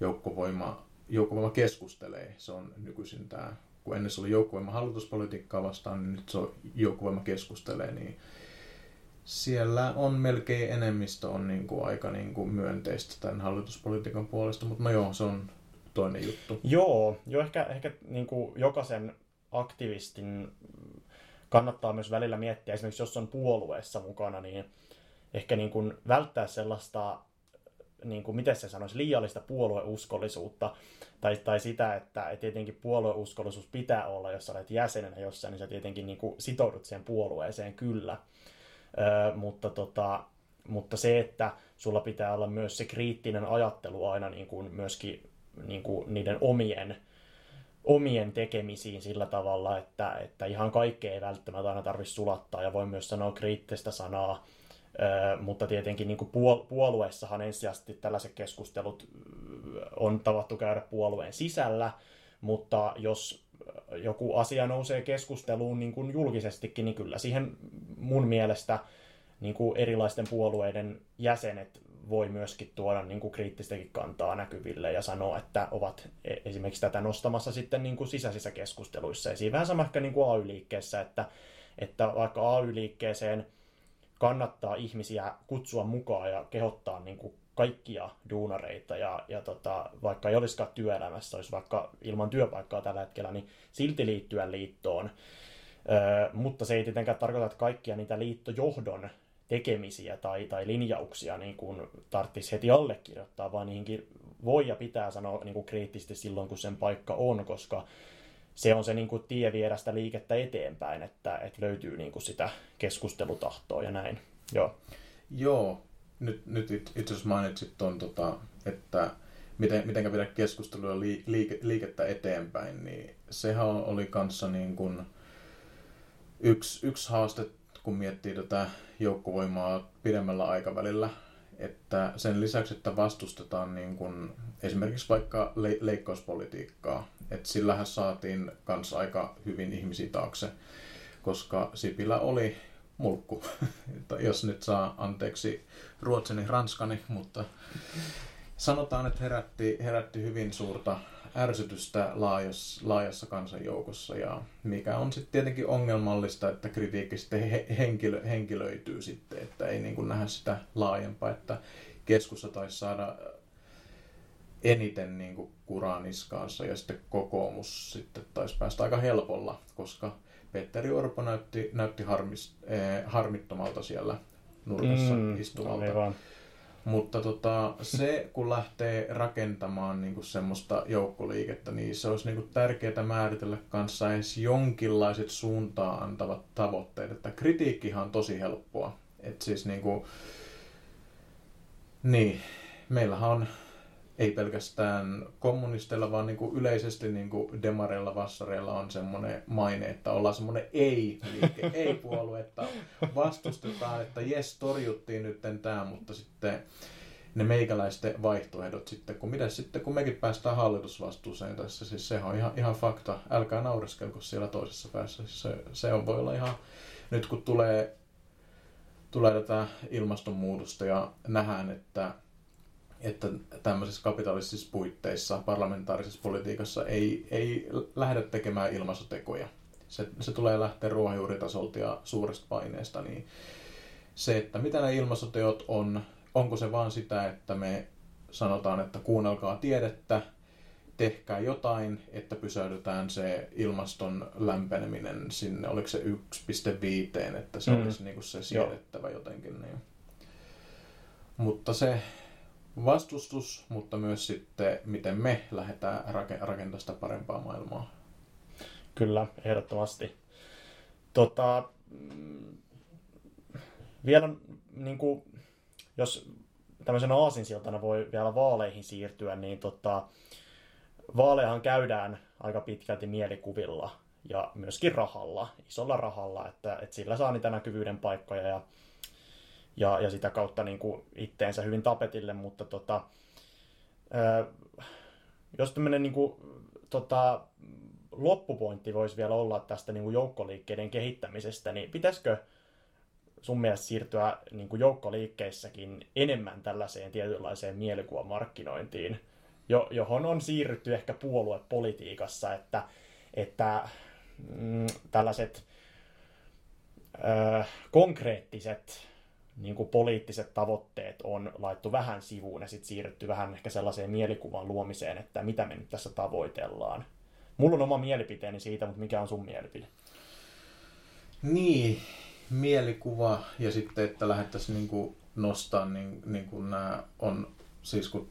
joukkovoima, joukkovoima keskustelee. Se on nykyisin tämä, kun ennen se oli joukkovoima hallituspolitiikkaa vastaan, niin nyt se on joukkovoima keskustelee, niin siellä on melkein enemmistö on niin kuin aika niin kuin myönteistä tämän hallituspolitiikan puolesta, mutta no joo, se on toinen juttu. Joo, jo ehkä, ehkä niin kuin jokaisen aktivistin kannattaa myös välillä miettiä, esimerkiksi jos on puolueessa mukana, niin ehkä niin kuin välttää sellaista, niin kuin, miten se sanoisi, liiallista puolueuskollisuutta, tai, tai sitä, että, että tietenkin puolueuskollisuus pitää olla, jos olet jäsenenä jossain, niin sä tietenkin niin kuin sitoudut siihen puolueeseen kyllä, Öö, mutta, tota, mutta se, että sulla pitää olla myös se kriittinen ajattelu aina niin kuin myöskin niin kuin niiden omien, omien tekemisiin sillä tavalla, että, että ihan kaikkea ei välttämättä aina tarvitse sulattaa ja voi myös sanoa kriittistä sanaa, mutta tietenkin niin kuin puol- puolueessahan ensisijaisesti tällaiset keskustelut on tavattu käydä puolueen sisällä, mutta jos joku asia nousee keskusteluun niin kuin julkisestikin, niin kyllä siihen mun mielestä niin kuin erilaisten puolueiden jäsenet voi myöskin tuoda niin kuin kriittistäkin kantaa näkyville ja sanoa, että ovat e- esimerkiksi tätä nostamassa sitten niin kuin sisäisissä keskusteluissa. Ja siinä vähän sama ehkä niin kuin AY-liikkeessä, että, että vaikka AY-liikkeeseen kannattaa ihmisiä kutsua mukaan ja kehottaa niin kuin kaikkia duunareita ja, ja tota, vaikka ei olisikaan työelämässä, olisi vaikka ilman työpaikkaa tällä hetkellä, niin silti liittyä liittoon. Öö, mutta se ei tietenkään tarkoita, että kaikkia niitä liittojohdon tekemisiä tai, tai linjauksia niin kuin tarvitsisi heti allekirjoittaa, vaan niihinkin voi ja pitää sanoa niin kuin kriittisesti silloin, kun sen paikka on, koska se on se niin kuin tie viedä sitä liikettä eteenpäin, että, että löytyy niin kuin sitä keskustelutahtoa ja näin. Joo. Joo, nyt, nyt it- itse asiassa mainitsit tuon, tota, että miten, miten viedä keskustelua li, liike, liikettä eteenpäin, niin sehän oli kanssa niin kuin yksi, yksi haaste, kun miettii tätä joukkovoimaa pidemmällä aikavälillä, että sen lisäksi, että vastustetaan niin kuin esimerkiksi vaikka le- leikkauspolitiikkaa, että sillähän saatiin kanssa aika hyvin ihmisiä taakse, koska Sipilä oli mulkku, jos nyt saa anteeksi ruotsini, ranskani, mutta sanotaan, että herätti, herätti hyvin suurta ärsytystä laajassa, laajassa kansanjoukossa. Ja mikä on sitten tietenkin ongelmallista, että kritiikki sitten he, henkilö, henkilöityy sitten, että ei niin kuin nähdä sitä laajempaa, että keskusta taisi saada eniten niin kuin kuraa niskaansa ja sitten kokoomus sitten taisi päästä aika helpolla, koska Petteri Orpo näytti, näytti harmis, eh, harmittomalta siellä nurkassa mm, istuvalta. Aivan. Mutta tota, se, kun lähtee rakentamaan niin kuin semmoista joukkoliikettä, niin se olisi niin kuin tärkeää määritellä kanssa edes jonkinlaiset suuntaan antavat tavoitteet. Että kritiikkihan on tosi helppoa. Et siis niin kuin, niin, meillähän on ei pelkästään kommunisteilla, vaan niin kuin yleisesti niin kuin demareilla, vassareilla on semmoinen maine, että ollaan semmoinen ei-liike, ei-puolue, että vastustetaan, että jes, torjuttiin nyt tämä, mutta sitten ne meikäläisten vaihtoehdot sitten, kun mitä sitten, kun mekin päästään hallitusvastuuseen tässä, siis se on ihan, ihan fakta, älkää naureskelko siellä toisessa päässä, siis se, se on, voi olla ihan, nyt kun tulee, tulee tätä ilmastonmuutosta ja nähdään, että että tämmöisissä kapitalistisissa puitteissa, parlamentaarisessa politiikassa ei, ei lähdetä tekemään ilmastotekoja. Se, se tulee lähteä ruohonjuuritasolta ja suuresta paineesta, niin se, että mitä ne ilmastoteot on, onko se vaan sitä, että me sanotaan, että kuunnelkaa tiedettä, tehkää jotain, että pysäytetään se ilmaston lämpeneminen sinne, oliko se 1,5, että se mm. olisi niin kuin se siedettävä Joo. jotenkin. Niin. Mutta se, vastustus, mutta myös sitten, miten me lähdetään rakentamaan sitä parempaa maailmaa. Kyllä, ehdottomasti. Tota, mm, vielä, niin kuin, jos tämmöisen aasinsiltana voi vielä vaaleihin siirtyä, niin tota, vaaleahan käydään aika pitkälti mielikuvilla ja myöskin rahalla, isolla rahalla, että, että sillä saa niitä näkyvyyden paikkoja ja ja, ja sitä kautta niin kuin itteensä hyvin tapetille, mutta tota, ää, jos tämmöinen niin kuin, tota, loppupointti voisi vielä olla tästä niin kuin joukkoliikkeiden kehittämisestä, niin pitäisikö sun mielestä siirtyä niin kuin joukkoliikkeissäkin enemmän tällaiseen tietynlaiseen mielikuvamarkkinointiin, jo, johon on siirrytty ehkä puoluepolitiikassa, että, että mm, tällaiset ö, konkreettiset niin kuin poliittiset tavoitteet on laittu vähän sivuun ja sitten siirretty vähän ehkä sellaiseen mielikuvan luomiseen, että mitä me nyt tässä tavoitellaan. Mulla on oma mielipiteeni siitä, mutta mikä on sun mielipide? Niin, mielikuva ja sitten, että lähdettäisiin niin nostaa, niin, niin kuin nämä on, siis kun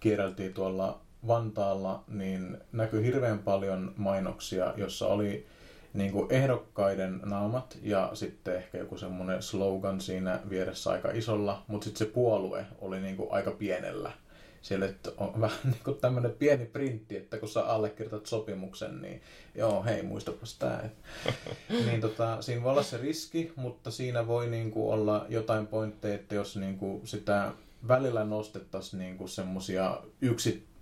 kierreltiin tuolla Vantaalla, niin näkyy hirveän paljon mainoksia, jossa oli niin kuin ehdokkaiden naamat ja sitten ehkä joku semmoinen slogan siinä vieressä aika isolla, mutta sitten se puolue oli niin kuin aika pienellä. Siellä että on vähän niin kuin tämmöinen pieni printti, että kun sä allekirjoitat sopimuksen, niin joo, hei, muistapas tämä. niin tota, siinä voi olla se riski, mutta siinä voi niin kuin olla jotain pointteja, että jos niin kuin sitä välillä nostettaisiin niin semmoisia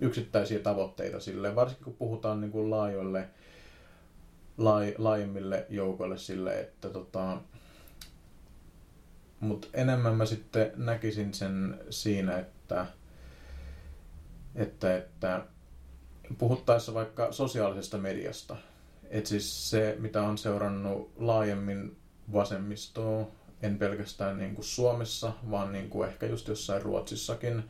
yksittäisiä tavoitteita sille, varsinkin kun puhutaan niin kuin laajoille laaj, laajemmille joukoille sille, että tota, mutta enemmän mä sitten näkisin sen siinä, että, että, että puhuttaessa vaikka sosiaalisesta mediasta, että siis se, mitä on seurannut laajemmin vasemmistoa, en pelkästään niin kuin Suomessa, vaan niin kuin ehkä just jossain Ruotsissakin,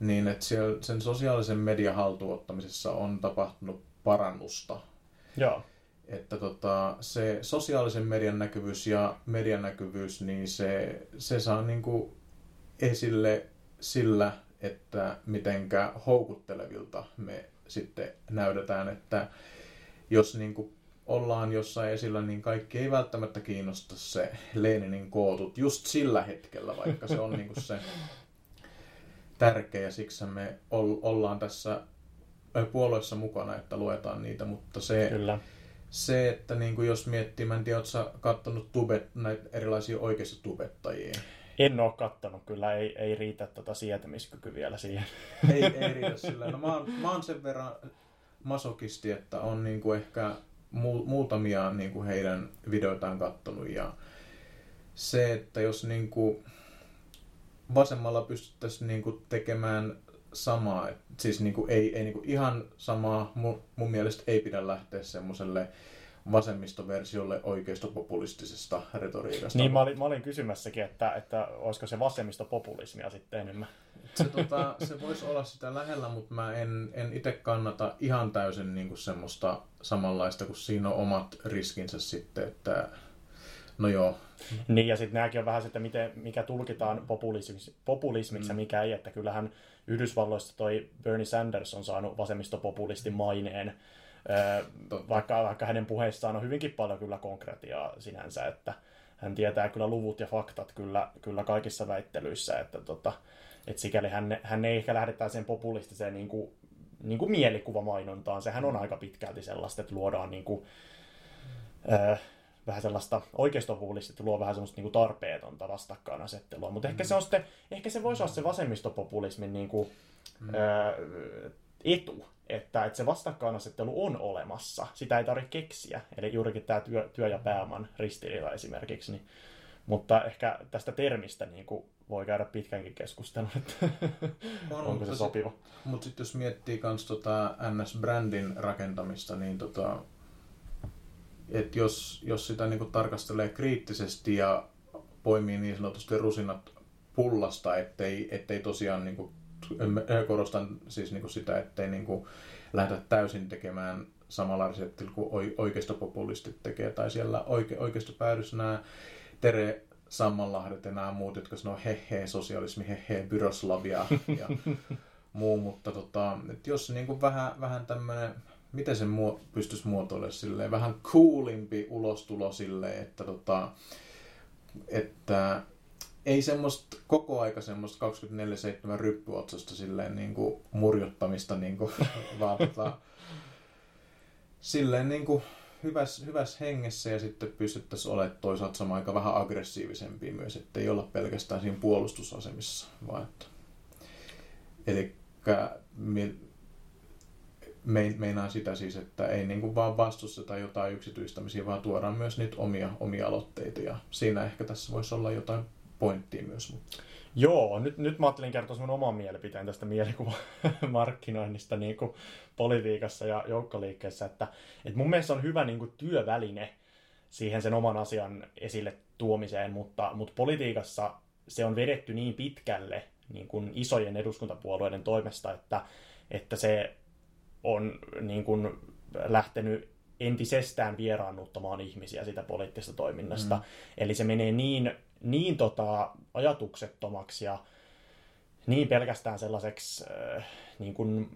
niin että siellä sen sosiaalisen median haltuottamisessa on tapahtunut parannusta. Joo että tota, se sosiaalisen median näkyvyys ja median näkyvyys, niin se, se saa niin kuin esille sillä, että mitenkä houkuttelevilta me sitten näytetään, että jos niin kuin ollaan jossain esillä, niin kaikki ei välttämättä kiinnosta se Leninin kootut just sillä hetkellä, vaikka se on niin kuin se tärkeä, siksi me ollaan tässä puolueessa mukana, että luetaan niitä, mutta se, Kyllä se, että niin kuin jos miettii, mä en tiedä, ootko kattonut tubet, näitä erilaisia oikeista tubettajia? En ole kattonut, kyllä ei, ei riitä tota sietämiskyky vielä siihen. Ei, ei riitä sillä. No mä oon, mä oon sen verran masokisti, että on niin kuin ehkä mu, muutamia niin kuin heidän videoitaan kattonut ja se, että jos niin kuin vasemmalla pystyttäisiin niin kuin tekemään samaa. Siis niin kuin ei, ei niin kuin ihan samaa. Mun, mun mielestä ei pidä lähteä semmoiselle vasemmistoversiolle oikeistopopulistisesta retoriikasta. Niin, mä olin, mä olin kysymässäkin, että, että olisiko se vasemmistopopulismia sitten enemmän. Se, tota, se voisi olla sitä lähellä, mutta mä en, en itse kannata ihan täysin niin kuin semmoista samanlaista, kun siinä on omat riskinsä sitten, että No joo. Niin, ja sitten nämäkin on vähän sitä, miten, mikä tulkitaan populismiksi, populismiksi mm. ja mikä ei, että kyllähän Yhdysvalloista toi Bernie Sanders on saanut vasemmistopopulistin maineen, vaikka, vaikka hänen puheissaan on hyvinkin paljon kyllä konkretiaa sinänsä, että hän tietää kyllä luvut ja faktat kyllä, kyllä kaikissa väittelyissä, että tota, et sikäli hän, hän ei ehkä lähdetä sen populistiseen niin kuin, niin kuin mielikuvamainontaan. Sehän on aika pitkälti sellaista, että luodaan niin kuin, äh, vähän sellaista oikeistopopulistista luo vähän semmoista niin kuin tarpeetonta vastakkainasettelua. Mutta mm. ehkä, se on sitten, ehkä se voisi olla se vasemmistopopulismin niin kuin, mm. ö, etu, että, että se vastakkainasettelu on olemassa. Sitä ei tarvitse keksiä. Eli juurikin tämä työ, työ ja pääoman ristiriita esimerkiksi. Niin, mutta ehkä tästä termistä niin kuin voi käydä pitkänkin keskustelun, että on, onko se sopiva. Mutta sitten jos miettii myös tota NS-brändin rakentamista, niin tota, että jos, jos sitä niin kuin tarkastelee kriittisesti ja poimii niin sanotusti rusinat pullasta, ettei, ettei tosiaan, niin kuin, korostan siis niin kuin sitä, ettei niin kuin lähdetä täysin tekemään samalla reseptillä kuin oikeistopopulistit tekee, tai siellä oike, oikeistopäädyssä nämä Tere Sammanlahdet ja nämä muut, jotka sanoo hehe sosialismi, hehe byroslavia ja muu, mutta tota, että jos niin kuin vähän, vähän tämmöinen miten sen muo, pystyisi muotoilemaan silleen, vähän coolimpi ulostulo silleen, että, tota, että ei semmoista koko aika semmoista 24-7 ryppyotsasta silleen niin kuin murjottamista, niin kuin, vaan tota, silleen niin kuin hyvässä, hyvässä hengessä ja sitten pystyttäisiin olemaan toisaalta sama aika vähän aggressiivisempia myös, että ei olla pelkästään siinä puolustusasemissa, vaan että eli meinaa sitä siis, että ei niin kuin vaan vastusteta jotain yksityistämisiä, vaan tuodaan myös niitä omia, omia aloitteita ja siinä ehkä tässä voisi olla jotain pointtia myös. Mutta... Joo, nyt, nyt mä ajattelin kertoa sun oman mielipiteen tästä mielikuvamarkkinoinnista niin kuin politiikassa ja joukkoliikkeessä, että, että mun mielestä on hyvä niin kuin työväline siihen sen oman asian esille tuomiseen, mutta, mutta politiikassa se on vedetty niin pitkälle niin kuin isojen eduskuntapuolueiden toimesta, että, että se on niin kuin lähtenyt entisestään vieraannuttamaan ihmisiä sitä poliittisesta toiminnasta. Mm. Eli se menee niin, niin tota, ajatuksettomaksi ja niin pelkästään sellaiseksi äh, niin kuin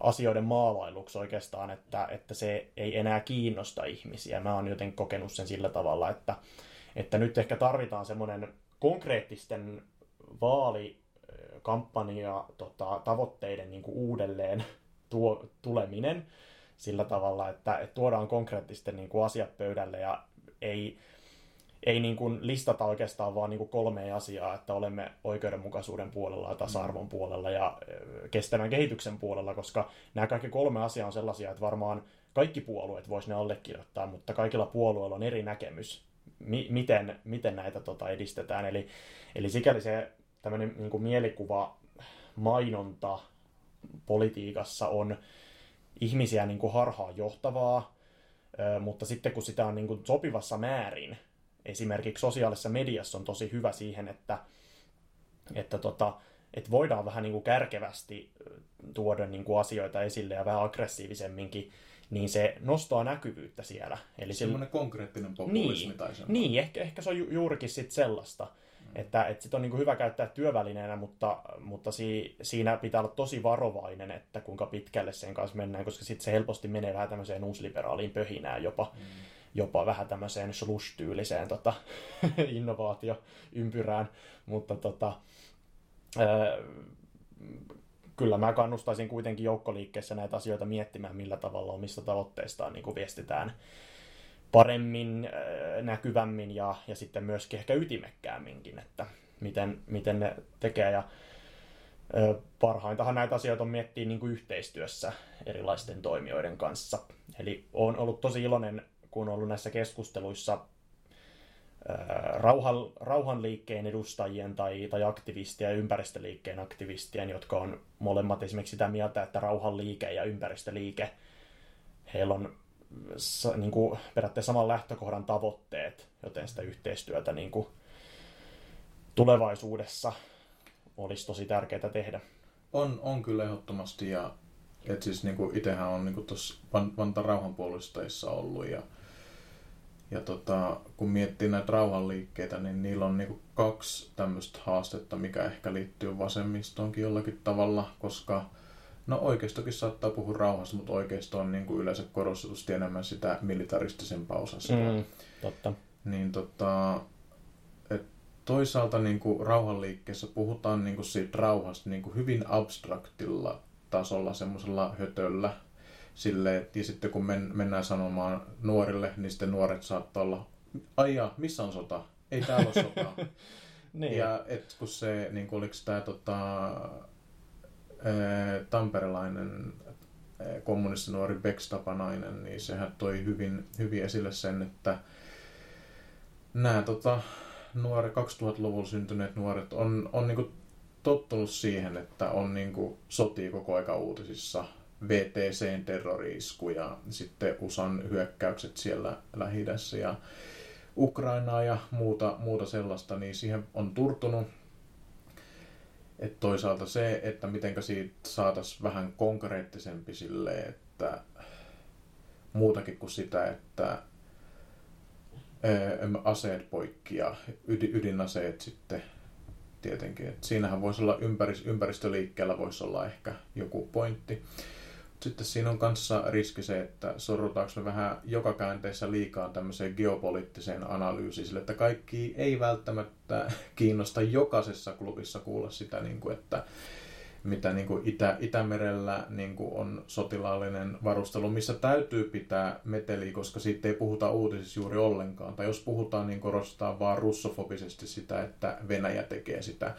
asioiden maalailuksi oikeastaan, että, että se ei enää kiinnosta ihmisiä. Mä oon jotenkin kokenut sen sillä tavalla, että, että nyt ehkä tarvitaan semmoinen konkreettisten vaalikampanja tota, tavoitteiden niin kuin uudelleen tuo, tuleminen sillä tavalla, että, että tuodaan konkreettisesti niin kuin asiat pöydälle ja ei, ei niin kuin listata oikeastaan vaan niin kuin kolme asiaa, että olemme oikeudenmukaisuuden puolella ja tasa-arvon puolella ja kestävän kehityksen puolella, koska nämä kaikki kolme asiaa on sellaisia, että varmaan kaikki puolueet voisi ne allekirjoittaa, mutta kaikilla puolueilla on eri näkemys, mi- miten, miten näitä tota edistetään. Eli, eli sikäli se tämmöinen niin kuin mielikuva, mainonta, politiikassa on ihmisiä niin kuin harhaan johtavaa, mutta sitten kun sitä on niin kuin sopivassa määrin, esimerkiksi sosiaalisessa mediassa on tosi hyvä siihen, että, että, tota, että voidaan vähän niin kuin kärkevästi tuoda niin kuin asioita esille ja vähän aggressiivisemminkin, niin se nostaa näkyvyyttä siellä. Eli Semmoinen sillä... konkreettinen populismi niin, tai semmoinen. Niin, ehkä, ehkä se on ju- juurikin sit sellaista. Että, että sit on niin hyvä käyttää työvälineenä, mutta, mutta si, siinä pitää olla tosi varovainen, että kuinka pitkälle sen kanssa mennään, koska sitten se helposti menee vähän tämmöiseen uusliberaaliin pöhinään jopa. Mm. Jopa vähän tämmöiseen slush-tyyliseen tota, innovaatioympyrään. Mutta tota, ää, kyllä mä kannustaisin kuitenkin joukkoliikkeessä näitä asioita miettimään, millä tavalla omista tavoitteistaan niin kuin viestitään paremmin, äh, näkyvämmin ja, ja sitten myöskin ehkä ytimekkäämminkin, että miten, miten ne tekee. Ja parhaintahan näitä asioita on miettiä niin kuin yhteistyössä erilaisten toimijoiden kanssa. Eli olen ollut tosi iloinen, kun olen ollut näissä keskusteluissa rauhan, rauhanliikkeen edustajien tai, tai aktivistien ja ympäristöliikkeen aktivistien, jotka on molemmat esimerkiksi sitä mieltä, että rauhanliike ja ympäristöliike, heillä on niin kuin, periaatteessa saman lähtökohdan tavoitteet, joten sitä yhteistyötä niin kuin, tulevaisuudessa olisi tosi tärkeää tehdä. On, on kyllä ehdottomasti ja et siis niin kuin itsehän on niin tuossa Vantaan rauhanpuolustajissa ollut ja Ja tota, kun miettii näitä rauhanliikkeitä, niin niillä on niinku kaksi tämmöistä haastetta, mikä ehkä liittyy vasemmistoonkin jollakin tavalla, koska no oikeistokin saattaa puhua rauhasta, mutta oikeisto on niinku yleensä korostetusti enemmän sitä militaristisempaa osasta. Mm, totta. Niin tota, et toisaalta niinku rauhanliikkeessä puhutaan niinku siitä rauhasta niinku hyvin abstraktilla tasolla, semmoisella hötöllä, silleen, ja sitten kun men, mennään sanomaan nuorille, niin sitten nuoret saattaa olla, aijaa, missä on sota? Ei täällä ole sotaa. Niin. Ja et kun se, niin kuin, oliko tämä tota, tamperelainen ää, kommunistinuori Bex Tapanainen, niin sehän toi hyvin, hyvin esille sen, että nämä tota, nuoret, 2000-luvulla syntyneet nuoret on, on niin kuin tottunut siihen, että on niin kuin sotii koko aika uutisissa, VTCn terroriisku ja sitten USAn hyökkäykset siellä lähi ja Ukrainaa ja muuta, muuta sellaista, niin siihen on turtunut. Et toisaalta se, että miten siitä saataisiin vähän konkreettisempi sille, että muutakin kuin sitä, että aseet poikki ja ydinaseet sitten tietenkin. Et siinähän voisi olla ympäristöliikkeellä voisi olla ehkä joku pointti sitten siinä on kanssa riski se, että sorrutaanko me vähän joka käänteessä liikaa tämmöiseen geopoliittiseen analyysiin, sille, että kaikki ei välttämättä kiinnosta jokaisessa klubissa kuulla sitä, niin kuin, että mitä niin kuin Itä, Itämerellä niin kuin on sotilaallinen varustelu, missä täytyy pitää meteliä, koska siitä ei puhuta uutisissa juuri ollenkaan. Tai jos puhutaan, niin korostetaan vaan russofobisesti sitä, että Venäjä tekee sitä.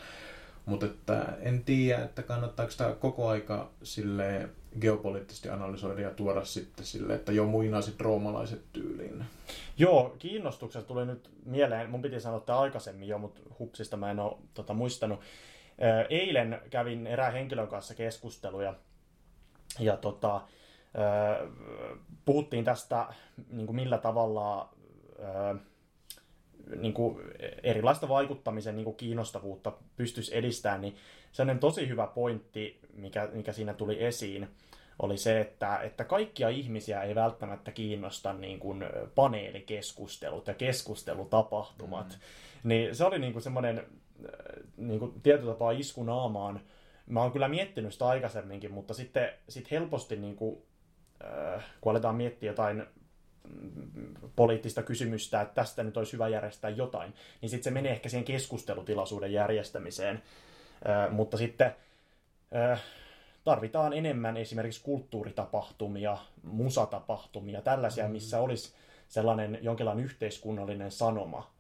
Mutta että en tiedä, että kannattaako tämä koko aika sille geopoliittisesti analysoida ja tuoda sitten sille, että jo muinaiset roomalaiset tyyliin. Joo, kiinnostuksesta tuli nyt mieleen, mun piti sanoa että aikaisemmin jo, mutta hupsista mä en ole tota, muistanut. Eilen kävin erään henkilön kanssa keskusteluja ja tota, puhuttiin tästä, niin kuin millä tavalla niin kuin erilaista vaikuttamisen niin kuin kiinnostavuutta pystyisi edistämään, niin sellainen tosi hyvä pointti, mikä, mikä siinä tuli esiin, oli se, että, että kaikkia ihmisiä ei välttämättä kiinnosta niin kuin paneelikeskustelut ja keskustelutapahtumat. Mm. Niin se oli niin kuin semmoinen niin kuin tietyllä tapaa isku naamaan. Mä oon kyllä miettinyt sitä aikaisemminkin, mutta sitten sit helposti, niin kuin, kun aletaan miettiä jotain poliittista kysymystä, että tästä nyt olisi hyvä järjestää jotain, niin sitten se menee ehkä siihen keskustelutilaisuuden järjestämiseen. mutta sitten tarvitaan enemmän esimerkiksi kulttuuritapahtumia, musatapahtumia, tällaisia, mm. missä olisi sellainen jonkinlainen yhteiskunnallinen sanoma,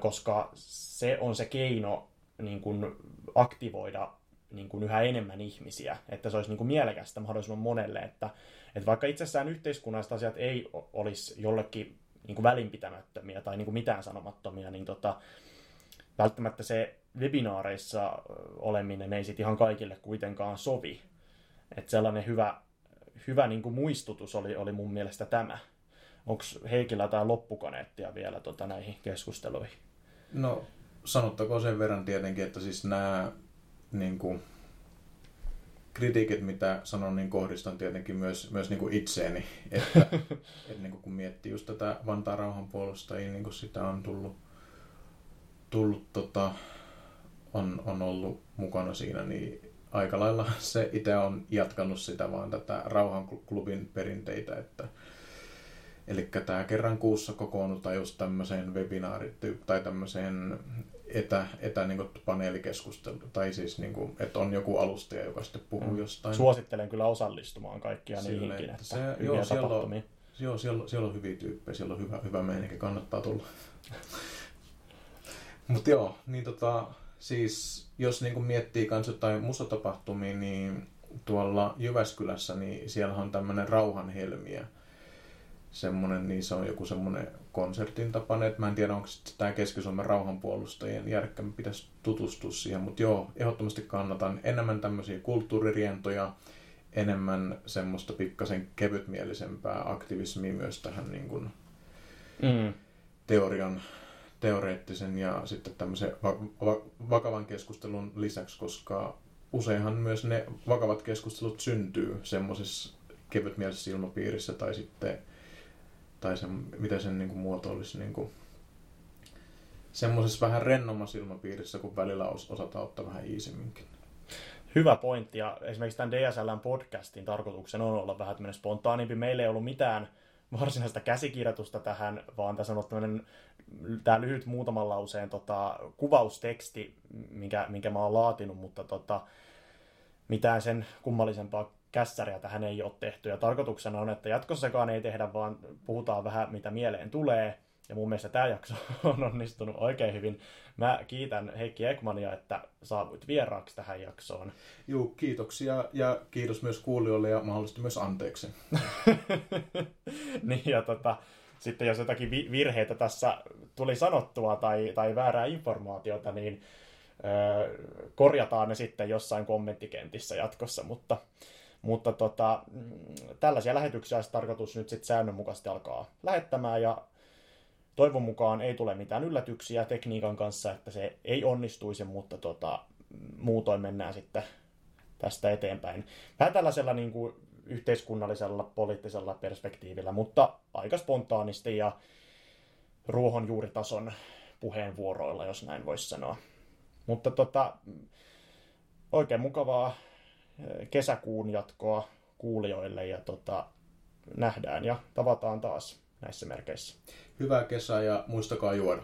koska se on se keino niin kuin aktivoida niin kuin yhä enemmän ihmisiä, että se olisi niin kuin mielekästä mahdollisimman monelle, että, että vaikka itsessään yhteiskunnalliset asiat ei olisi jollekin niin kuin välinpitämättömiä tai niin kuin mitään sanomattomia, niin tota, välttämättä se webinaareissa oleminen ei sitten ihan kaikille kuitenkaan sovi. Että sellainen hyvä, hyvä niin kuin muistutus oli, oli mun mielestä tämä. Onko Heikillä jotain loppukaneettia vielä tota, näihin keskusteluihin? No, sanottakoon sen verran tietenkin, että siis nämä niin kuin, kritiikit, mitä sanon, niin kohdistan tietenkin myös, myös niin kuin itseeni. Että, että niin kuin kun miettii just tätä Vantaan rauhanpuolustajia, niin kuin sitä on tullut, tullut tota, on, on ollut mukana siinä, niin aika lailla se itse on jatkanut sitä vaan tätä rauhanklubin perinteitä, että Eli tämä kerran kuussa kokoonnutaan just tämmöiseen webinaarit tai tämmöiseen etä, etä niin kuin paneelikeskustelu, tai siis niin kuin, että on joku alustaja, joka sitten puhuu mm. jostain. Suosittelen kyllä osallistumaan kaikkia Sille, niihinkin, että, se, joo, siellä on, joo, siellä, siellä on hyviä tyyppejä, siellä on hyvä, hyvä meininki, kannattaa tulla. Mutta joo, niin tota, siis jos niin kuin miettii kans jotain musatapahtumia, niin tuolla Jyväskylässä, niin siellä on tämmöinen rauhanhelmiä. Semmoinen, niin se on joku semmoinen konsertin tapainen, että mä en tiedä, onko tämä Keski-Suomen rauhanpuolustajien järkkä, mä pitäisi tutustua siihen, mutta joo, ehdottomasti kannatan enemmän tämmöisiä kulttuuririentoja, enemmän semmoista pikkasen kevytmielisempää aktivismia myös tähän niin kuin mm. teorian teoreettisen ja sitten tämmöisen va- va- vakavan keskustelun lisäksi, koska useinhan myös ne vakavat keskustelut syntyy semmoisessa kevytmielisessä ilmapiirissä tai sitten tai sen, miten sen niin kuin muotoilisi niin kuin, semmoisessa vähän rennommassa ilmapiirissä, kun välillä os, osataan ottaa vähän iisimminkin. Hyvä pointti, ja esimerkiksi tämän DSLn podcastin tarkoituksena on olla vähän tämmöinen spontaanimpi. Meillä ei ollut mitään varsinaista käsikirjoitusta tähän, vaan tässä on tämmöinen tämä lyhyt muutaman lauseen tota, kuvausteksti, minkä, minkä mä oon laatinut, mutta tota, mitään sen kummallisempaa kässäriä tähän ei ole tehty. Ja tarkoituksena on, että jatkossakaan ei tehdä, vaan puhutaan vähän mitä mieleen tulee. Ja mun mielestä tämä jakso on onnistunut oikein hyvin. Mä kiitän Heikki Ekmania, että saavuit vieraaksi tähän jaksoon. Joo, kiitoksia ja kiitos myös kuulijoille ja mahdollisesti myös anteeksi. niin ja tota, sitten jos jotakin virheitä tässä tuli sanottua tai, tai väärää informaatiota, niin korjataan ne sitten jossain kommenttikentissä jatkossa, mutta, mutta tota, mm, tällaisia lähetyksiä olisi tarkoitus nyt sitten säännönmukaisesti alkaa lähettämään ja toivon mukaan ei tule mitään yllätyksiä tekniikan kanssa, että se ei onnistuisi, mutta tota, muutoin mennään sitten tästä eteenpäin. Vähän tällaisella niin kuin yhteiskunnallisella, poliittisella perspektiivillä, mutta aika spontaanisti ja ruohonjuuritason puheenvuoroilla, jos näin voisi sanoa. Mutta tota, oikein mukavaa kesäkuun jatkoa kuulijoille ja tota, nähdään ja tavataan taas näissä merkeissä. Hyvää kesää ja muistakaa juoda.